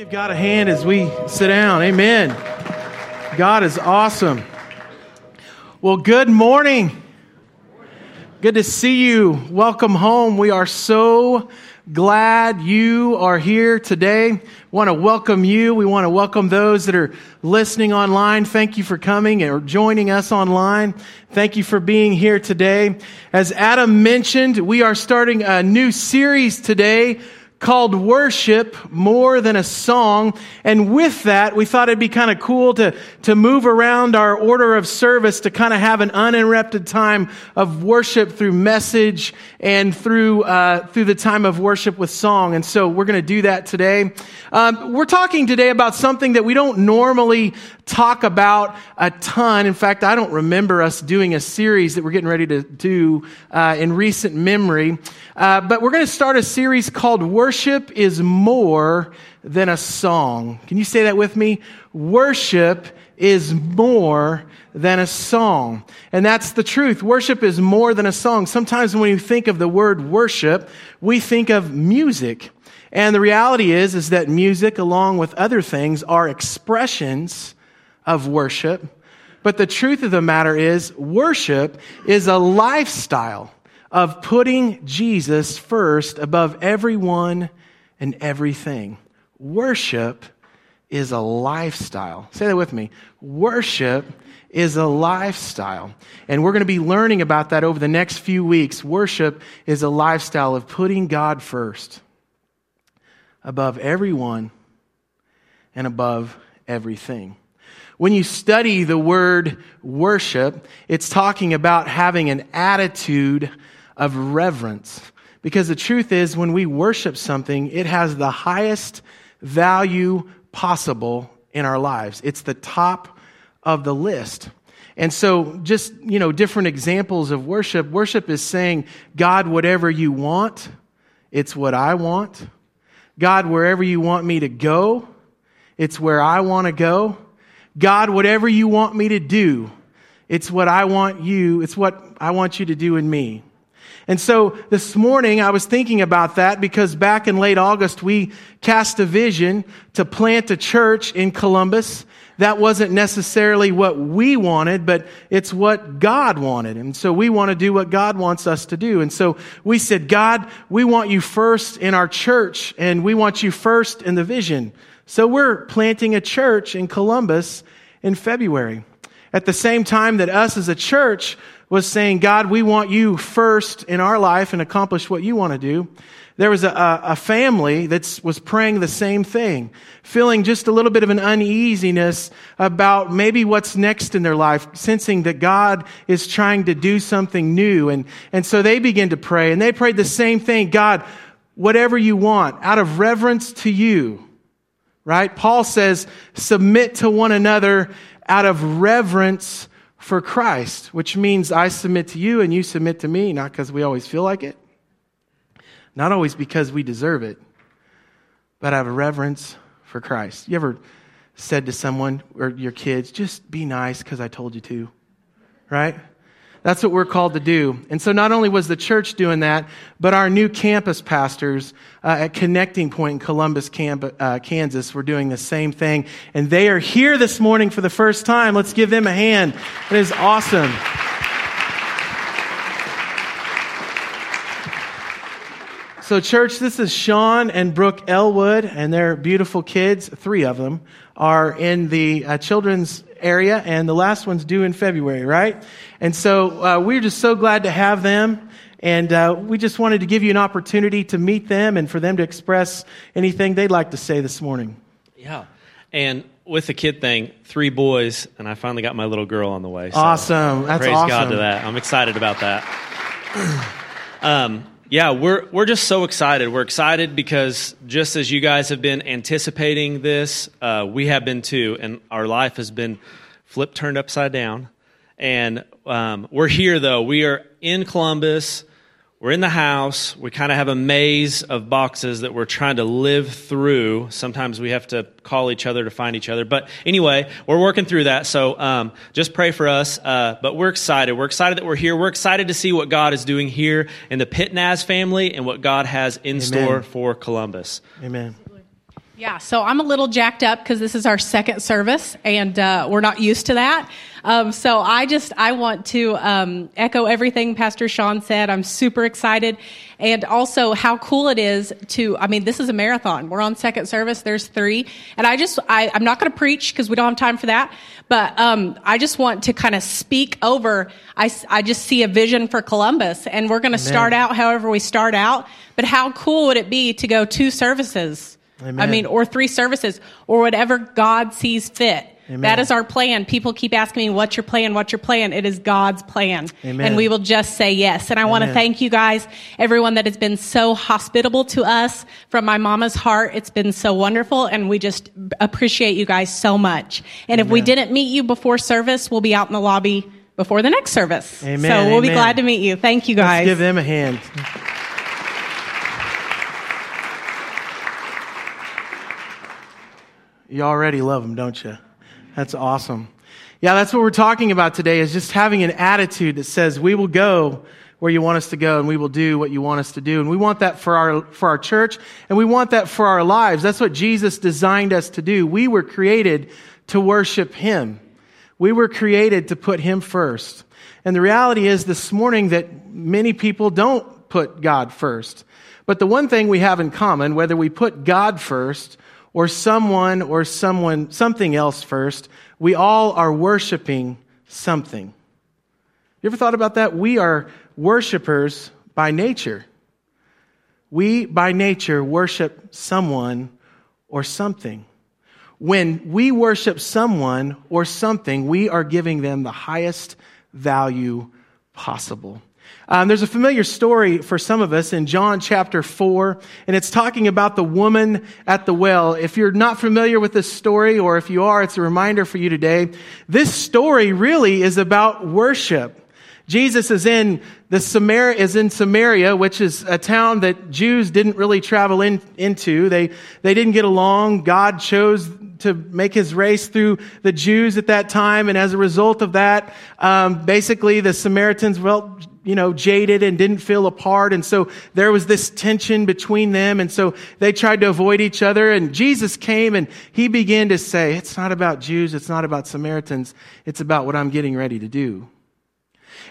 Give God a hand as we sit down. Amen. God is awesome. Well, good morning. Good to see you. Welcome home. We are so glad you are here today. We want to welcome you. We want to welcome those that are listening online. Thank you for coming or joining us online. Thank you for being here today. As Adam mentioned, we are starting a new series today called worship more than a song. And with that, we thought it'd be kind of cool to, to move around our order of service to kind of have an uninterrupted time of worship through message and through, uh, through the time of worship with song. And so we're going to do that today. Um, we're talking today about something that we don't normally talk about a ton. In fact, I don't remember us doing a series that we're getting ready to do uh, in recent memory. Uh, but we're going to start a series called Worship is More Than a Song. Can you say that with me? Worship is more than a song. And that's the truth. Worship is more than a song. Sometimes when you think of the word worship, we think of music. And the reality is, is that music, along with other things, are expressions of worship. But the truth of the matter is, worship is a lifestyle of putting Jesus first above everyone and everything. Worship is a lifestyle. Say that with me. Worship is a lifestyle. And we're going to be learning about that over the next few weeks. Worship is a lifestyle of putting God first above everyone and above everything. When you study the word worship, it's talking about having an attitude of reverence. Because the truth is, when we worship something, it has the highest value possible in our lives. It's the top of the list. And so, just, you know, different examples of worship. Worship is saying, God, whatever you want, it's what I want. God, wherever you want me to go, it's where I want to go. God, whatever you want me to do, it's what I want you, it's what I want you to do in me. And so this morning I was thinking about that because back in late August we cast a vision to plant a church in Columbus. That wasn't necessarily what we wanted, but it's what God wanted. And so we want to do what God wants us to do. And so we said, God, we want you first in our church and we want you first in the vision. So we're planting a church in Columbus in February. At the same time that us as a church was saying, God, we want you first in our life and accomplish what you want to do. There was a, a family that was praying the same thing, feeling just a little bit of an uneasiness about maybe what's next in their life, sensing that God is trying to do something new. And, and so they began to pray and they prayed the same thing. God, whatever you want, out of reverence to you, right? Paul says, submit to one another out of reverence for Christ, which means I submit to you and you submit to me, not because we always feel like it, not always because we deserve it, but out of reverence for Christ. You ever said to someone or your kids, just be nice because I told you to, right? That's what we're called to do. And so not only was the church doing that, but our new campus pastors uh, at Connecting Point in Columbus, Camp, uh, Kansas were doing the same thing. And they are here this morning for the first time. Let's give them a hand. It is awesome. So, church, this is Sean and Brooke Elwood, and their beautiful kids. Three of them are in the uh, children's area, and the last one's due in February, right? And so uh, we're just so glad to have them. And uh, we just wanted to give you an opportunity to meet them and for them to express anything they'd like to say this morning. Yeah. And with the kid thing, three boys, and I finally got my little girl on the way. So awesome. That's praise awesome. God to that. I'm excited about that. um, yeah, we're we're just so excited. We're excited because just as you guys have been anticipating this, uh, we have been too, and our life has been flipped turned upside down. And um, we're here though. We are in Columbus. We're in the house. We kind of have a maze of boxes that we're trying to live through. Sometimes we have to call each other to find each other. But anyway, we're working through that. So um, just pray for us. Uh, but we're excited. We're excited that we're here. We're excited to see what God is doing here in the Pitnaz family and what God has in Amen. store for Columbus. Amen. Yeah, so I'm a little jacked up because this is our second service, and uh, we're not used to that. Um, so I just I want to um, echo everything Pastor Sean said. I'm super excited, and also how cool it is to. I mean, this is a marathon. We're on second service. There's three, and I just I, I'm not going to preach because we don't have time for that. But um, I just want to kind of speak over. I I just see a vision for Columbus, and we're going to start out however we start out. But how cool would it be to go two services? Amen. I mean, or three services, or whatever God sees fit. Amen. That is our plan. People keep asking me, what's your plan? What's your plan? It is God's plan. Amen. And we will just say yes. And I want to thank you guys, everyone that has been so hospitable to us from my mama's heart. It's been so wonderful. And we just appreciate you guys so much. And if we didn't meet you before service, we'll be out in the lobby before the next service. Amen. So we'll be glad to meet you. Thank you Let's guys. give them a hand. You already love them, don't you? That's awesome. Yeah, that's what we're talking about today is just having an attitude that says we will go where you want us to go and we will do what you want us to do. And we want that for our, for our church and we want that for our lives. That's what Jesus designed us to do. We were created to worship Him. We were created to put Him first. And the reality is this morning that many people don't put God first. But the one thing we have in common, whether we put God first or someone or someone, something else first, we all are worshiping something. You ever thought about that? We are worshipers by nature. We, by nature, worship someone or something. When we worship someone or something, we are giving them the highest value possible. Um, there's a familiar story for some of us in John chapter 4, and it's talking about the woman at the well. If you're not familiar with this story, or if you are, it's a reminder for you today. This story really is about worship. Jesus is in the Samaria, is in Samaria, which is a town that Jews didn't really travel in, into. They, they didn't get along. God chose to make his race through the Jews at that time. And as a result of that, um, basically the Samaritans, well, you know, jaded and didn't feel apart. And so there was this tension between them. And so they tried to avoid each other. And Jesus came and he began to say, it's not about Jews. It's not about Samaritans. It's about what I'm getting ready to do.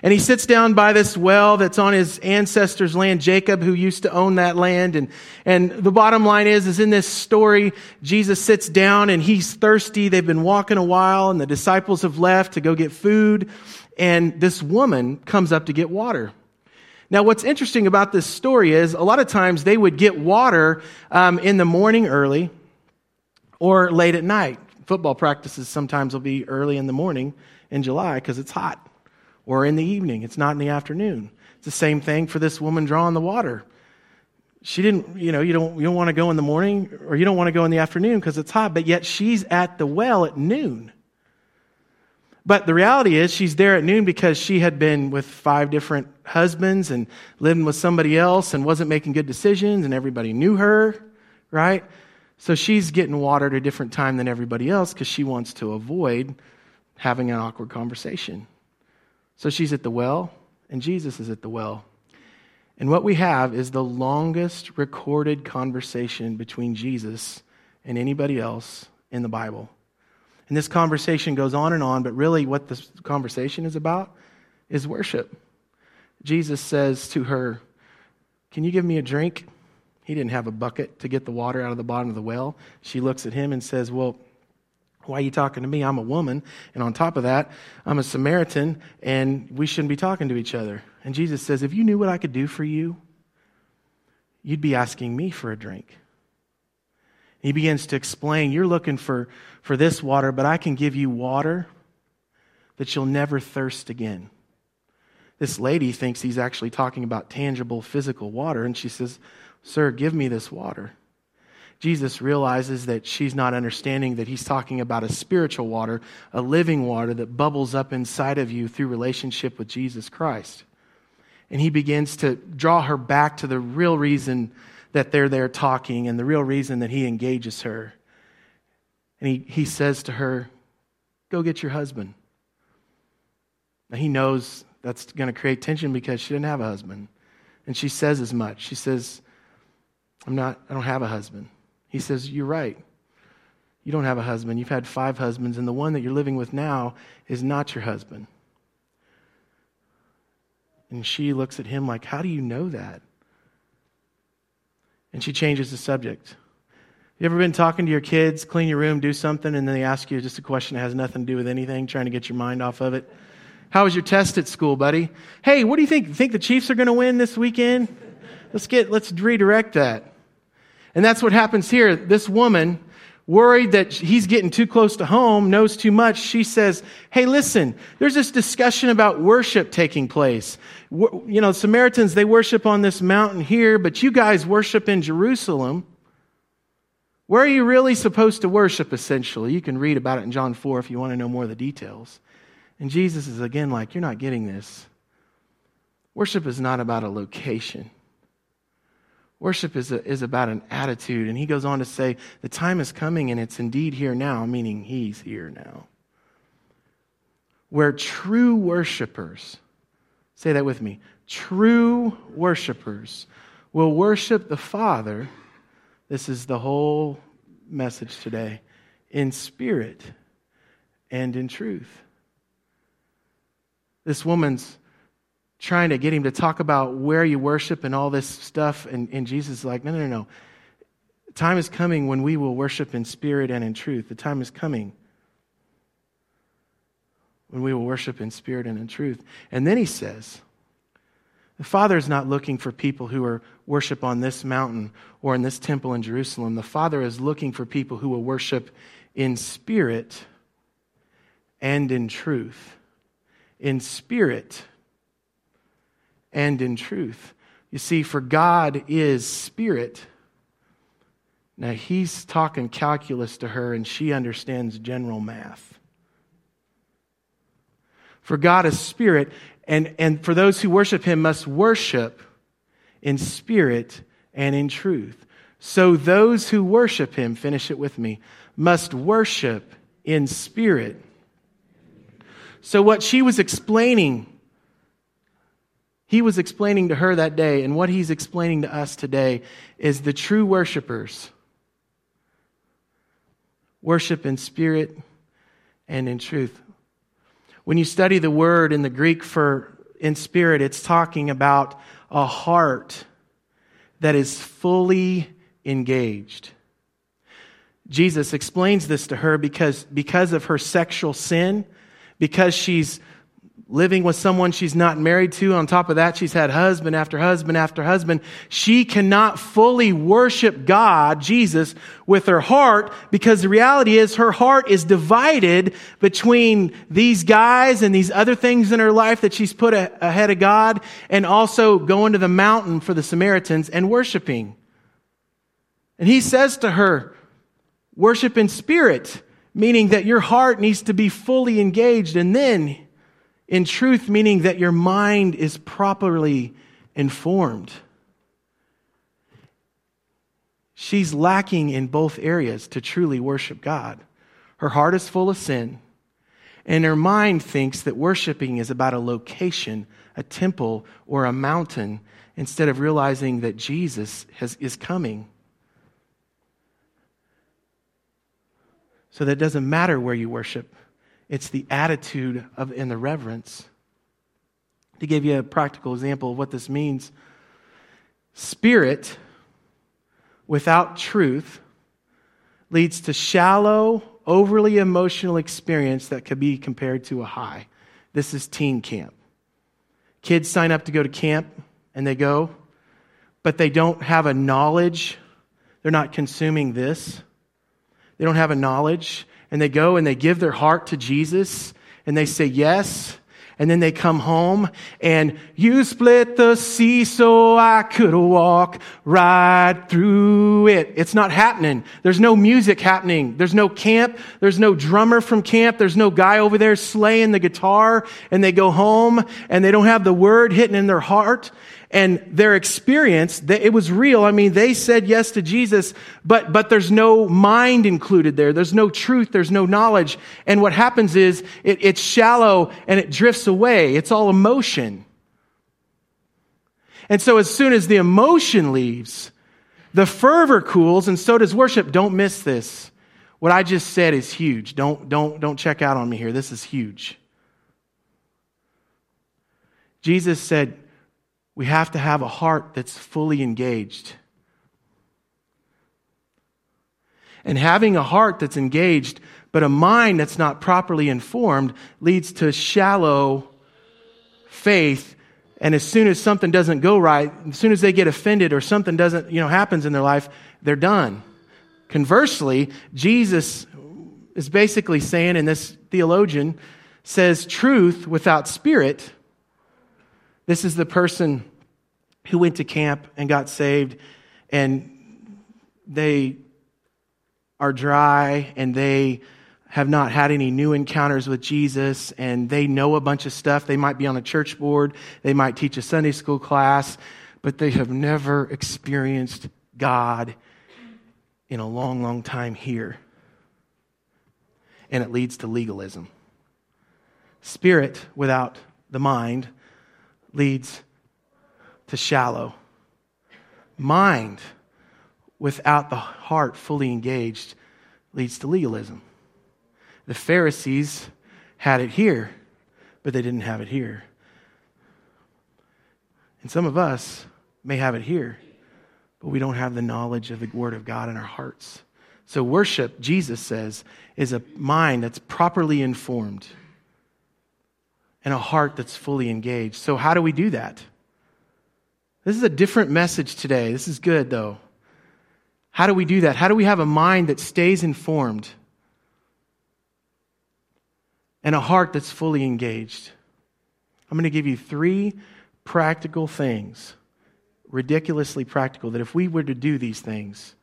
And he sits down by this well that's on his ancestors' land, Jacob, who used to own that land. And, and the bottom line is, is in this story, Jesus sits down and he's thirsty. They've been walking a while and the disciples have left to go get food. And this woman comes up to get water. Now, what's interesting about this story is a lot of times they would get water um, in the morning early or late at night. Football practices sometimes will be early in the morning in July because it's hot or in the evening. It's not in the afternoon. It's the same thing for this woman drawing the water. She didn't, you know, you don't, you don't want to go in the morning or you don't want to go in the afternoon because it's hot, but yet she's at the well at noon. But the reality is she's there at noon because she had been with five different husbands and living with somebody else and wasn't making good decisions and everybody knew her, right? So she's getting water at a different time than everybody else because she wants to avoid having an awkward conversation. So she's at the well, and Jesus is at the well. And what we have is the longest recorded conversation between Jesus and anybody else in the Bible. And this conversation goes on and on, but really what this conversation is about is worship. Jesus says to her, Can you give me a drink? He didn't have a bucket to get the water out of the bottom of the well. She looks at him and says, Well, why are you talking to me? I'm a woman. And on top of that, I'm a Samaritan, and we shouldn't be talking to each other. And Jesus says, If you knew what I could do for you, you'd be asking me for a drink. He begins to explain, You're looking for, for this water, but I can give you water that you'll never thirst again. This lady thinks he's actually talking about tangible physical water, and she says, Sir, give me this water. Jesus realizes that she's not understanding that he's talking about a spiritual water, a living water that bubbles up inside of you through relationship with Jesus Christ. And he begins to draw her back to the real reason that they're there talking and the real reason that he engages her. And he, he says to her, Go get your husband. Now he knows that's going to create tension because she didn't have a husband. And she says as much. She says, I'm not, I don't have a husband. He says, You're right. You don't have a husband. You've had five husbands, and the one that you're living with now is not your husband. And she looks at him like, How do you know that? And she changes the subject. You ever been talking to your kids, clean your room, do something, and then they ask you just a question that has nothing to do with anything, trying to get your mind off of it? How was your test at school, buddy? Hey, what do you think? Think the Chiefs are going to win this weekend? Let's get, let's redirect that. And that's what happens here. This woman, worried that he's getting too close to home, knows too much, she says, Hey, listen, there's this discussion about worship taking place. You know, Samaritans, they worship on this mountain here, but you guys worship in Jerusalem. Where are you really supposed to worship, essentially? You can read about it in John 4 if you want to know more of the details. And Jesus is again like, You're not getting this. Worship is not about a location. Worship is, a, is about an attitude. And he goes on to say, The time is coming and it's indeed here now, meaning he's here now. Where true worshipers, say that with me, true worshipers will worship the Father. This is the whole message today in spirit and in truth. This woman's trying to get him to talk about where you worship and all this stuff. And, and Jesus is like, no, no, no, no. time is coming when we will worship in spirit and in truth. The time is coming when we will worship in spirit and in truth. And then he says, the Father is not looking for people who are worship on this mountain or in this temple in Jerusalem. The Father is looking for people who will worship in spirit and in truth. In spirit and in truth. You see, for God is spirit. Now, he's talking calculus to her, and she understands general math. For God is spirit, and, and for those who worship him must worship in spirit and in truth. So those who worship him, finish it with me, must worship in spirit. So, what she was explaining he was explaining to her that day, and what he's explaining to us today is the true worshipers worship in spirit and in truth. When you study the word in the Greek for in spirit, it's talking about a heart that is fully engaged. Jesus explains this to her because, because of her sexual sin, because she's living with someone she's not married to. On top of that, she's had husband after husband after husband. She cannot fully worship God, Jesus, with her heart because the reality is her heart is divided between these guys and these other things in her life that she's put ahead of God and also going to the mountain for the Samaritans and worshiping. And he says to her, worship in spirit, meaning that your heart needs to be fully engaged and then in truth, meaning that your mind is properly informed. She's lacking in both areas to truly worship God. Her heart is full of sin, and her mind thinks that worshiping is about a location, a temple, or a mountain, instead of realizing that Jesus has, is coming. So that doesn't matter where you worship. It's the attitude of, and the reverence. To give you a practical example of what this means, spirit without truth leads to shallow, overly emotional experience that could be compared to a high. This is teen camp. Kids sign up to go to camp and they go, but they don't have a knowledge. They're not consuming this. They don't have a knowledge and they go and they give their heart to Jesus and they say yes. And then they come home and you split the sea so I could walk right through it. It's not happening. There's no music happening. There's no camp. There's no drummer from camp. There's no guy over there slaying the guitar and they go home and they don't have the word hitting in their heart and their experience, it was real. I mean, they said yes to Jesus, but, but there's no mind included there. There's no truth. There's no knowledge. And what happens is it, it's shallow and it drifts away. It's all emotion. And so as soon as the emotion leaves, The fervor cools, and so does worship. Don't miss this. What I just said is huge. Don't, don't, don't check out on me here. This is huge. Jesus said, we have to have a heart that's fully engaged. And having a heart that's engaged, but a mind that's not properly informed, leads to shallow faith. And as soon as something doesn't go right, as soon as they get offended or something doesn't, you know, happens in their life, they're done. Conversely, Jesus is basically saying, and this theologian says, truth without spirit. This is the person who went to camp and got saved, and they are dry and they have not had any new encounters with Jesus and they know a bunch of stuff. They might be on a church board, they might teach a Sunday school class, but they have never experienced God in a long, long time here. And it leads to legalism. Spirit without the mind leads to shallow. Mind without the heart fully engaged leads to legalism. The Pharisees had it here, but they didn't have it here. And some of us may have it here, but we don't have the knowledge of the Word of God in our hearts. So, worship, Jesus says, is a mind that's properly informed and a heart that's fully engaged. So, how do we do that? This is a different message today. This is good, though. How do we do that? How do we have a mind that stays informed and a heart that's fully engaged? I'm going to give you three practical things ridiculously practical, that if we were to do these things,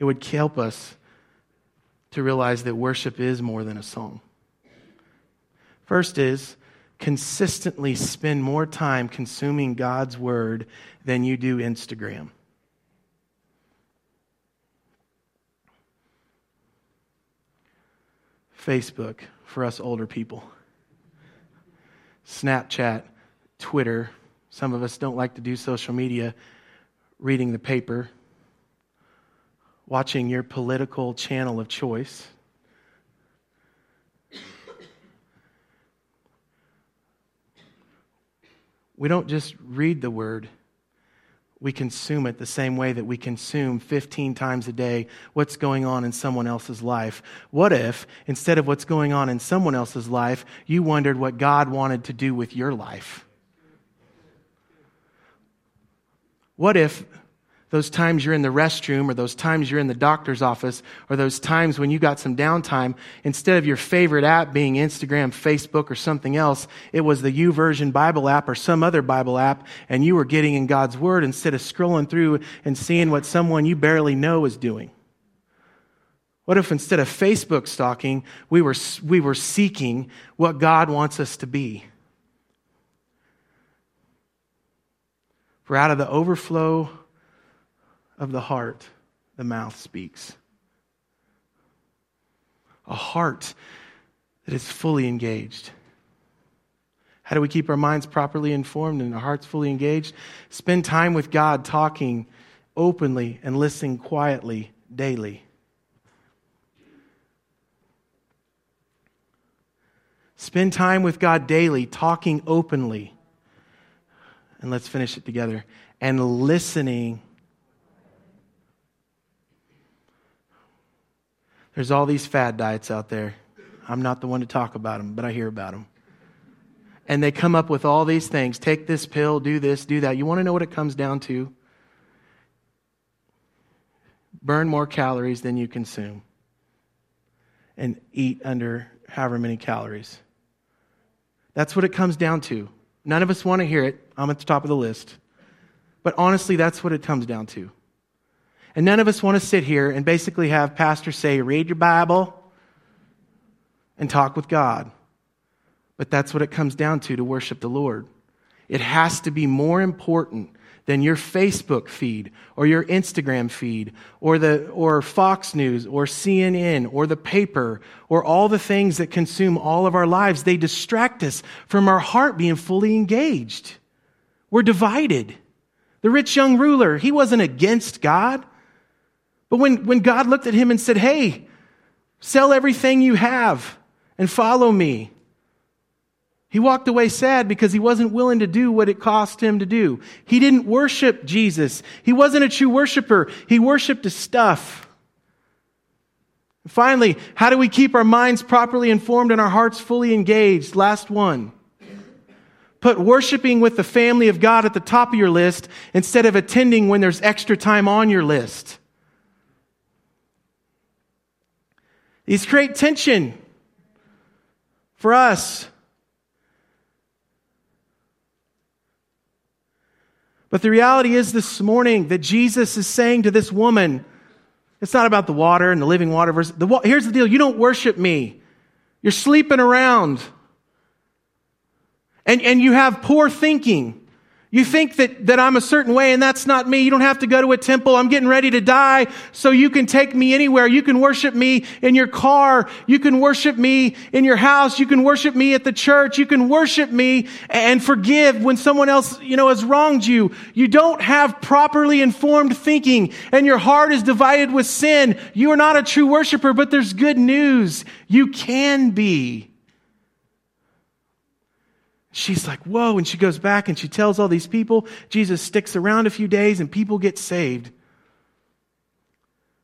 it would help us to realize that worship is more than a song. First is consistently spend more time consuming God's word than you do Instagram. Facebook for us older people. Snapchat, Twitter, some of us don't like to do social media, reading the paper, watching your political channel of choice. We don't just read the word, we consume it the same way that we consume 15 times a day what's going on in someone else's life. What if, instead of what's going on in someone else's life, you wondered what God wanted to do with your life? What if those times you're in the restroom or those times you're in the doctor's office or those times when you got some downtime, instead of your favorite app being Instagram, Facebook, or something else, it was the YouVersion Bible app or some other Bible app, and you were getting in God's Word instead of scrolling through and seeing what someone you barely know is doing? What if instead of Facebook stalking, we were, we were seeking what God wants us to be? For out of the overflow of the heart, the mouth speaks. A heart that is fully engaged. How do we keep our minds properly informed and our hearts fully engaged? Spend time with God talking openly and listening quietly daily. Spend time with God daily, talking openly and let's finish it together. And listening. There's all these fad diets out there. I'm not the one to talk about them, but I hear about them. And they come up with all these things take this pill, do this, do that. You want to know what it comes down to? Burn more calories than you consume and eat under however many calories. That's what it comes down to. None of us want to hear it. I'm at the top of the list. But honestly, that's what it comes down to. And none of us want to sit here and basically have pastors say, read your Bible and talk with God. But that's what it comes down to to worship the Lord. It has to be more important than your Facebook feed or your Instagram feed or, the, or Fox News or CNN or the paper or all the things that consume all of our lives. They distract us from our heart being fully engaged. We're divided. The rich young ruler, he wasn't against God. But when, when God looked at him and said, Hey, sell everything you have and follow me, he walked away sad because he wasn't willing to do what it cost him to do. He didn't worship Jesus. He wasn't a true worshiper. He worshiped his stuff. Finally, how do we keep our minds properly informed and our hearts fully engaged? Last one. Put worshiping with the family of God at the top of your list instead of attending when there's extra time on your list. These create tension for us. But the reality is this morning that Jesus is saying to this woman, it's not about the water and the living water versus the here's the deal, you don't worship me. You're sleeping around. And, and you have poor thinking. You think that, that I'm a certain way and that's not me. You don't have to go to a temple. I'm getting ready to die so you can take me anywhere. You can worship me in your car. You can worship me in your house. You can worship me at the church. You can worship me and forgive when someone else, you know, has wronged you. You don't have properly informed thinking and your heart is divided with sin. You are not a true worshiper, but there's good news. You can be. She's like, whoa. And she goes back and she tells all these people. Jesus sticks around a few days and people get saved.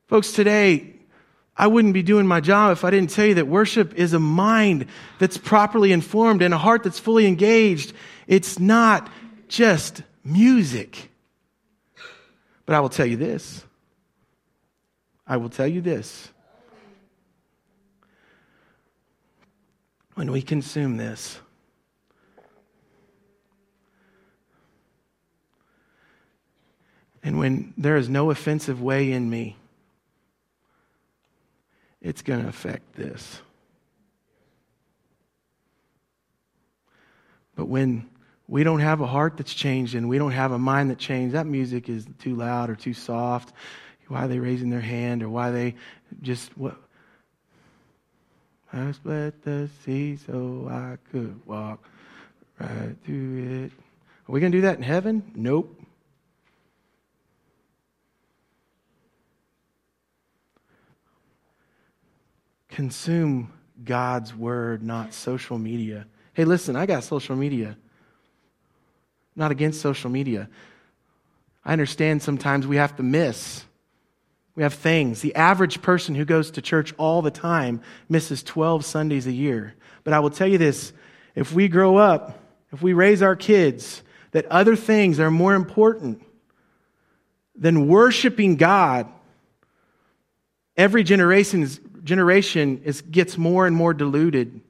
Folks, today, I wouldn't be doing my job if I didn't tell you that worship is a mind that's properly informed and a heart that's fully engaged. It's not just music. But I will tell you this. I will tell you this. When we consume this, And when there is no offensive way in me, it's going to affect this. But when we don't have a heart that's changed and we don't have a mind that changed, that music is too loud or too soft. Why are they raising their hand or why they just what? I split the sea so I could walk right through it. Are we going to do that in heaven? Nope. Consume God's word, not social media. Hey, listen, I got social media. Not against social media. I understand sometimes we have to miss. We have things. The average person who goes to church all the time misses 12 Sundays a year. But I will tell you this if we grow up, if we raise our kids, that other things are more important than worshiping God, every generation is generation is, gets more and more diluted.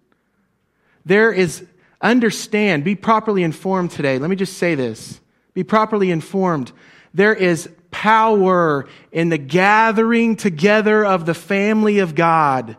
There is, understand, be properly informed today. Let me just say this. Be properly informed. There is power in the gathering together of the family of God.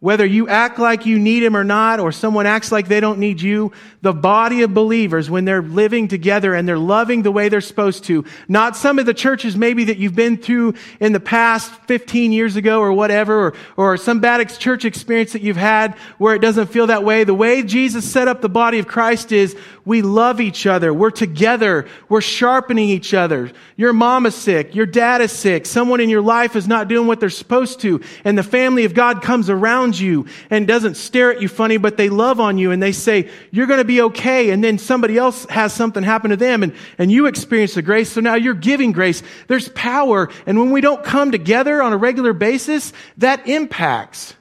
Whether you act like you need him or not, or someone acts like they don't need you, the body of believers, when they're living together and they're loving the way they're supposed to, not some of the churches maybe that you've been through in the past 15 years ago or whatever, or, or some bad church experience that you've had where it doesn't feel that way. The way Jesus set up the body of Christ is we love each other. We're together. We're sharpening each other. Your mom is sick. Your dad is sick. Someone in your life is not doing what they're supposed to. And the family of God comes around you and doesn't stare at you funny, but they love on you and they say, you're going to be okay. And then somebody else has something happen to them and, and you experience the grace. So now you're giving grace. There's power. And when we don't come together on a regular basis, that impacts.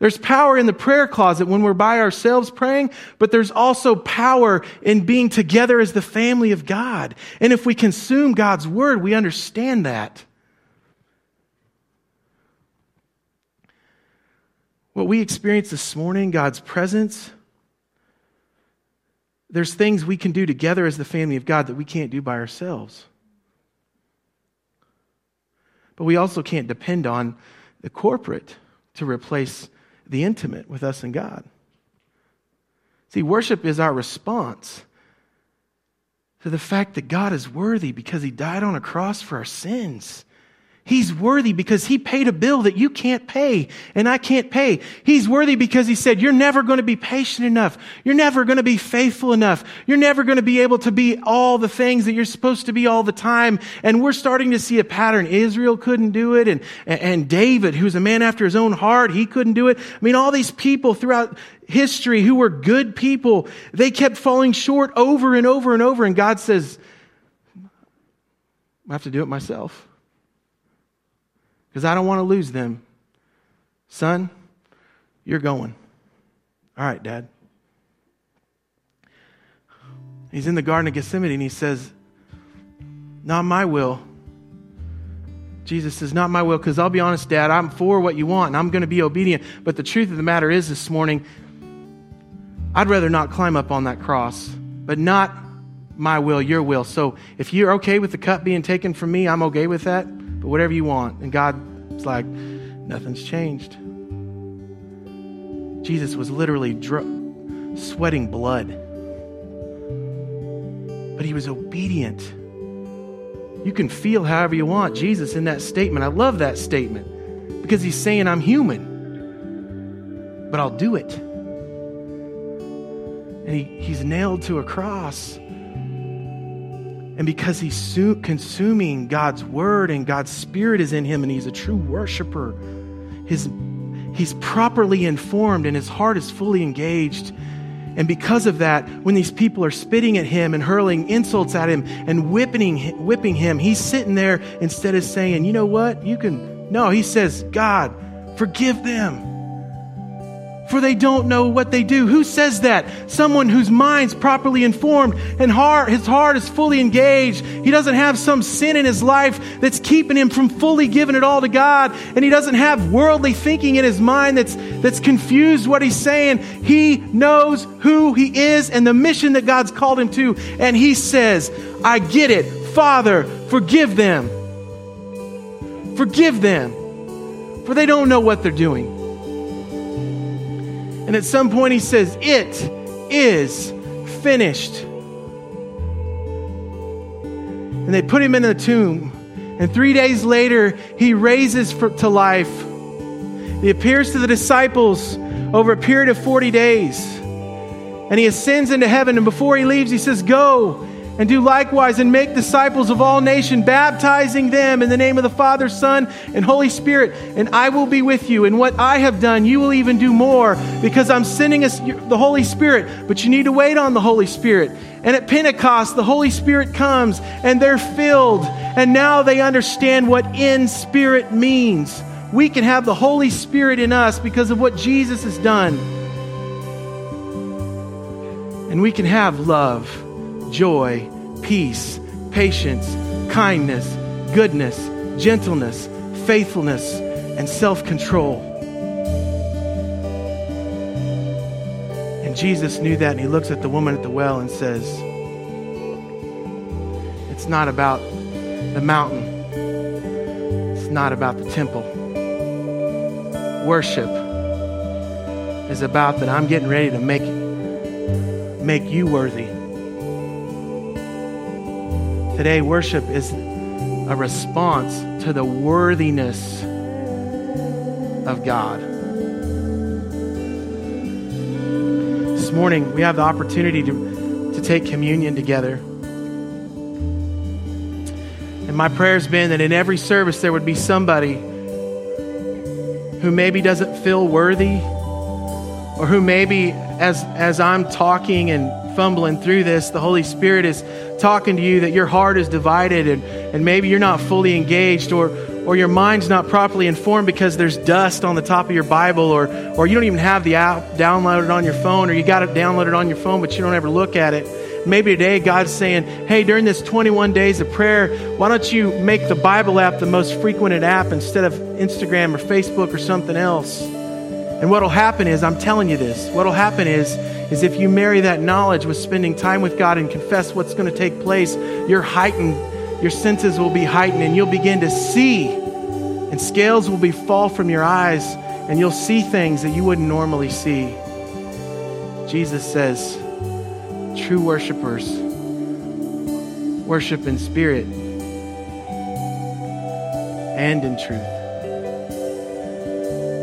There's power in the prayer closet when we're by ourselves praying, but there's also power in being together as the family of God. And if we consume God's word, we understand that. What we experienced this morning, God's presence, there's things we can do together as the family of God that we can't do by ourselves. But we also can't depend on the corporate to replace the intimate with us and God. See, worship is our response to the fact that God is worthy because he died on a cross for our sins. He's worthy because he paid a bill that you can't pay and I can't pay. He's worthy because he said, You're never going to be patient enough. You're never going to be faithful enough. You're never going to be able to be all the things that you're supposed to be all the time. And we're starting to see a pattern. Israel couldn't do it. And, and David, who's a man after his own heart, he couldn't do it. I mean, all these people throughout history who were good people, they kept falling short over and over and over. And God says, I have to do it myself because I don't want to lose them. Son, you're going. All right, Dad. He's in the Garden of Gethsemane and he says, Not my will. Jesus says, Not my will, because I'll be honest, Dad, I'm for what you want and I'm going to be obedient. But the truth of the matter is, this morning, I'd rather not climb up on that cross, but not my will, your will. So if you're okay with the cup being taken from me, I'm okay with that but whatever you want. And God's like, nothing's changed. Jesus was literally dr- sweating blood, but he was obedient. You can feel however you want Jesus in that statement. I love that statement because he's saying, I'm human, but I'll do it. And he, he's nailed to a cross. And because he's su- consuming God's word and God's spirit is in him and he's a true worshiper, his, he's properly informed and his heart is fully engaged. And because of that, when these people are spitting at him and hurling insults at him and whipping, whipping him, he's sitting there instead of saying, you know what, you can. No, he says, God, forgive them for they don't know what they do. Who says that? Someone whose mind's properly informed and heart, his heart is fully engaged. He doesn't have some sin in his life that's keeping him from fully giving it all to God. And he doesn't have worldly thinking in his mind that's, that's confused what he's saying. He knows who he is and the mission that God's called him to. And he says, I get it. Father, forgive them. Forgive them, for they don't know what they're doing. And at some point, he says, It is finished. And they put him in the tomb. And three days later, he raises for, to life. He appears to the disciples over a period of 40 days. And he ascends into heaven. And before he leaves, he says, Go and do likewise and make disciples of all nations, baptizing them in the name of the Father, Son, and Holy Spirit. And I will be with you. And what I have done, you will even do more because I'm sending us the Holy Spirit. But you need to wait on the Holy Spirit. And at Pentecost, the Holy Spirit comes and they're filled. And now they understand what in spirit means. We can have the Holy Spirit in us because of what Jesus has done. And we can have love joy, peace, patience, kindness, goodness, gentleness, faithfulness, and self control. And Jesus knew that, and he looks at the woman at the well and says, It's not about the mountain, it's not about the temple. Worship is about that I'm getting ready to make, make you worthy. Today, worship is a response to the worthiness of God. This morning, we have the opportunity to, to take communion together. And my prayer has been that in every service there would be somebody who maybe doesn't feel worthy, or who maybe, as, as I'm talking and fumbling through this, the Holy Spirit is talking to you that your heart is divided and, and maybe you're not fully engaged or, or your mind's not properly informed because there's dust on the top of your Bible or, or you don't even have the app downloaded on your phone or you got it downloaded on your phone but you don't ever look at it. Maybe today God's saying, hey, during this 21 days of prayer, why don't you make the Bible app the most frequented app instead of Instagram or Facebook or something else? And what'll happen is, I'm telling you this, what'll happen is, is if you marry that knowledge with spending time with God and confess what's going to take place, you're heightened, your senses will be heightened, and you'll begin to see, and scales will be fall from your eyes, and you'll see things that you wouldn't normally see. Jesus says, true worshipers worship in spirit and in truth.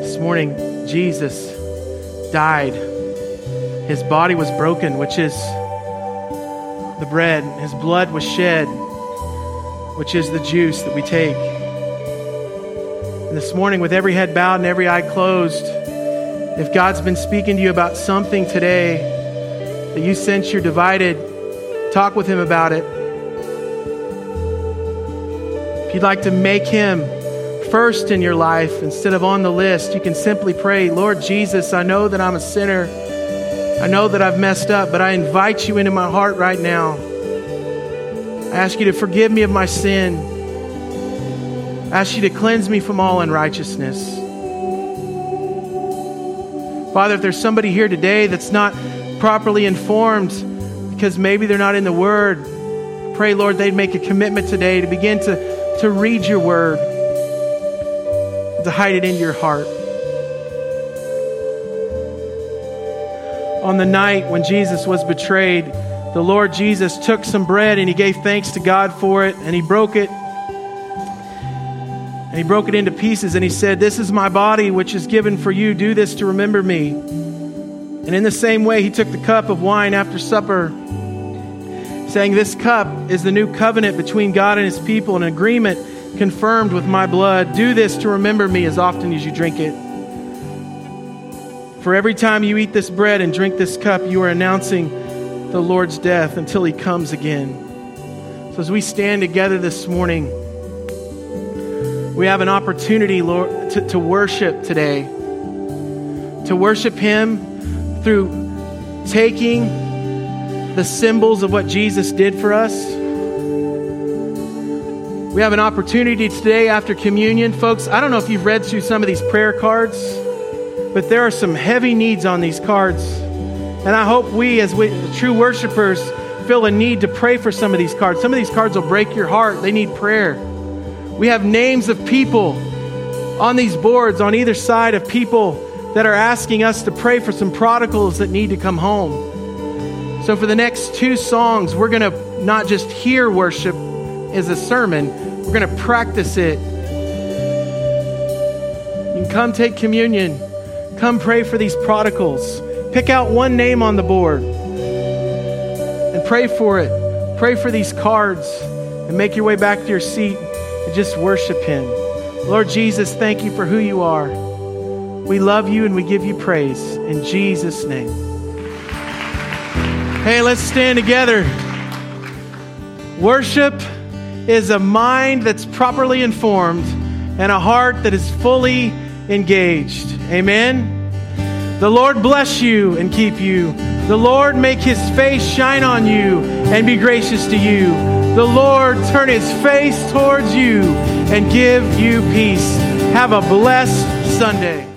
This morning, Jesus died. His body was broken, which is the bread. His blood was shed, which is the juice that we take. And this morning, with every head bowed and every eye closed, if God's been speaking to you about something today that you sense you're divided, talk with Him about it. If you'd like to make Him first in your life instead of on the list, you can simply pray, Lord Jesus, I know that I'm a sinner. I know that I've messed up, but I invite you into my heart right now. I ask you to forgive me of my sin. I ask you to cleanse me from all unrighteousness. Father, if there's somebody here today that's not properly informed because maybe they're not in the Word, pray, Lord, they'd make a commitment today to begin to, to read your Word, to hide it in your heart. On the night when Jesus was betrayed, the Lord Jesus took some bread and he gave thanks to God for it and he broke it and he broke it into pieces and he said, This is my body, which is given for you. Do this to remember me. And in the same way, he took the cup of wine after supper, saying, This cup is the new covenant between God and his people, an agreement confirmed with my blood. Do this to remember me as often as you drink it. For every time you eat this bread and drink this cup, you are announcing the Lord's death until he comes again. So as we stand together this morning, we have an opportunity, Lord, to, to worship today. To worship Him through taking the symbols of what Jesus did for us. We have an opportunity today after communion. Folks, I don't know if you've read through some of these prayer cards, but there are some heavy needs on these cards. And I hope we, as we, true worshipers, feel a need to pray for some of these cards. Some of these cards will break your heart, they need prayer. We have names of people on these boards on either side of people that are asking us to pray for some prodigals that need to come home. So, for the next two songs, we're going to not just hear worship as a sermon, we're going to practice it. You can come take communion, come pray for these prodigals. Pick out one name on the board and pray for it. Pray for these cards and make your way back to your seat and just worship Him. Lord Jesus, thank you for who you are. We love you and we give you praise. In Jesus' name. Hey, let's stand together. Worship is a mind that's properly informed and a heart that is fully engaged. Amen. The Lord bless you and keep you. The Lord make his face shine on you and be gracious to you the Lord turn his face towards you and give you peace. Have a blessed Sunday.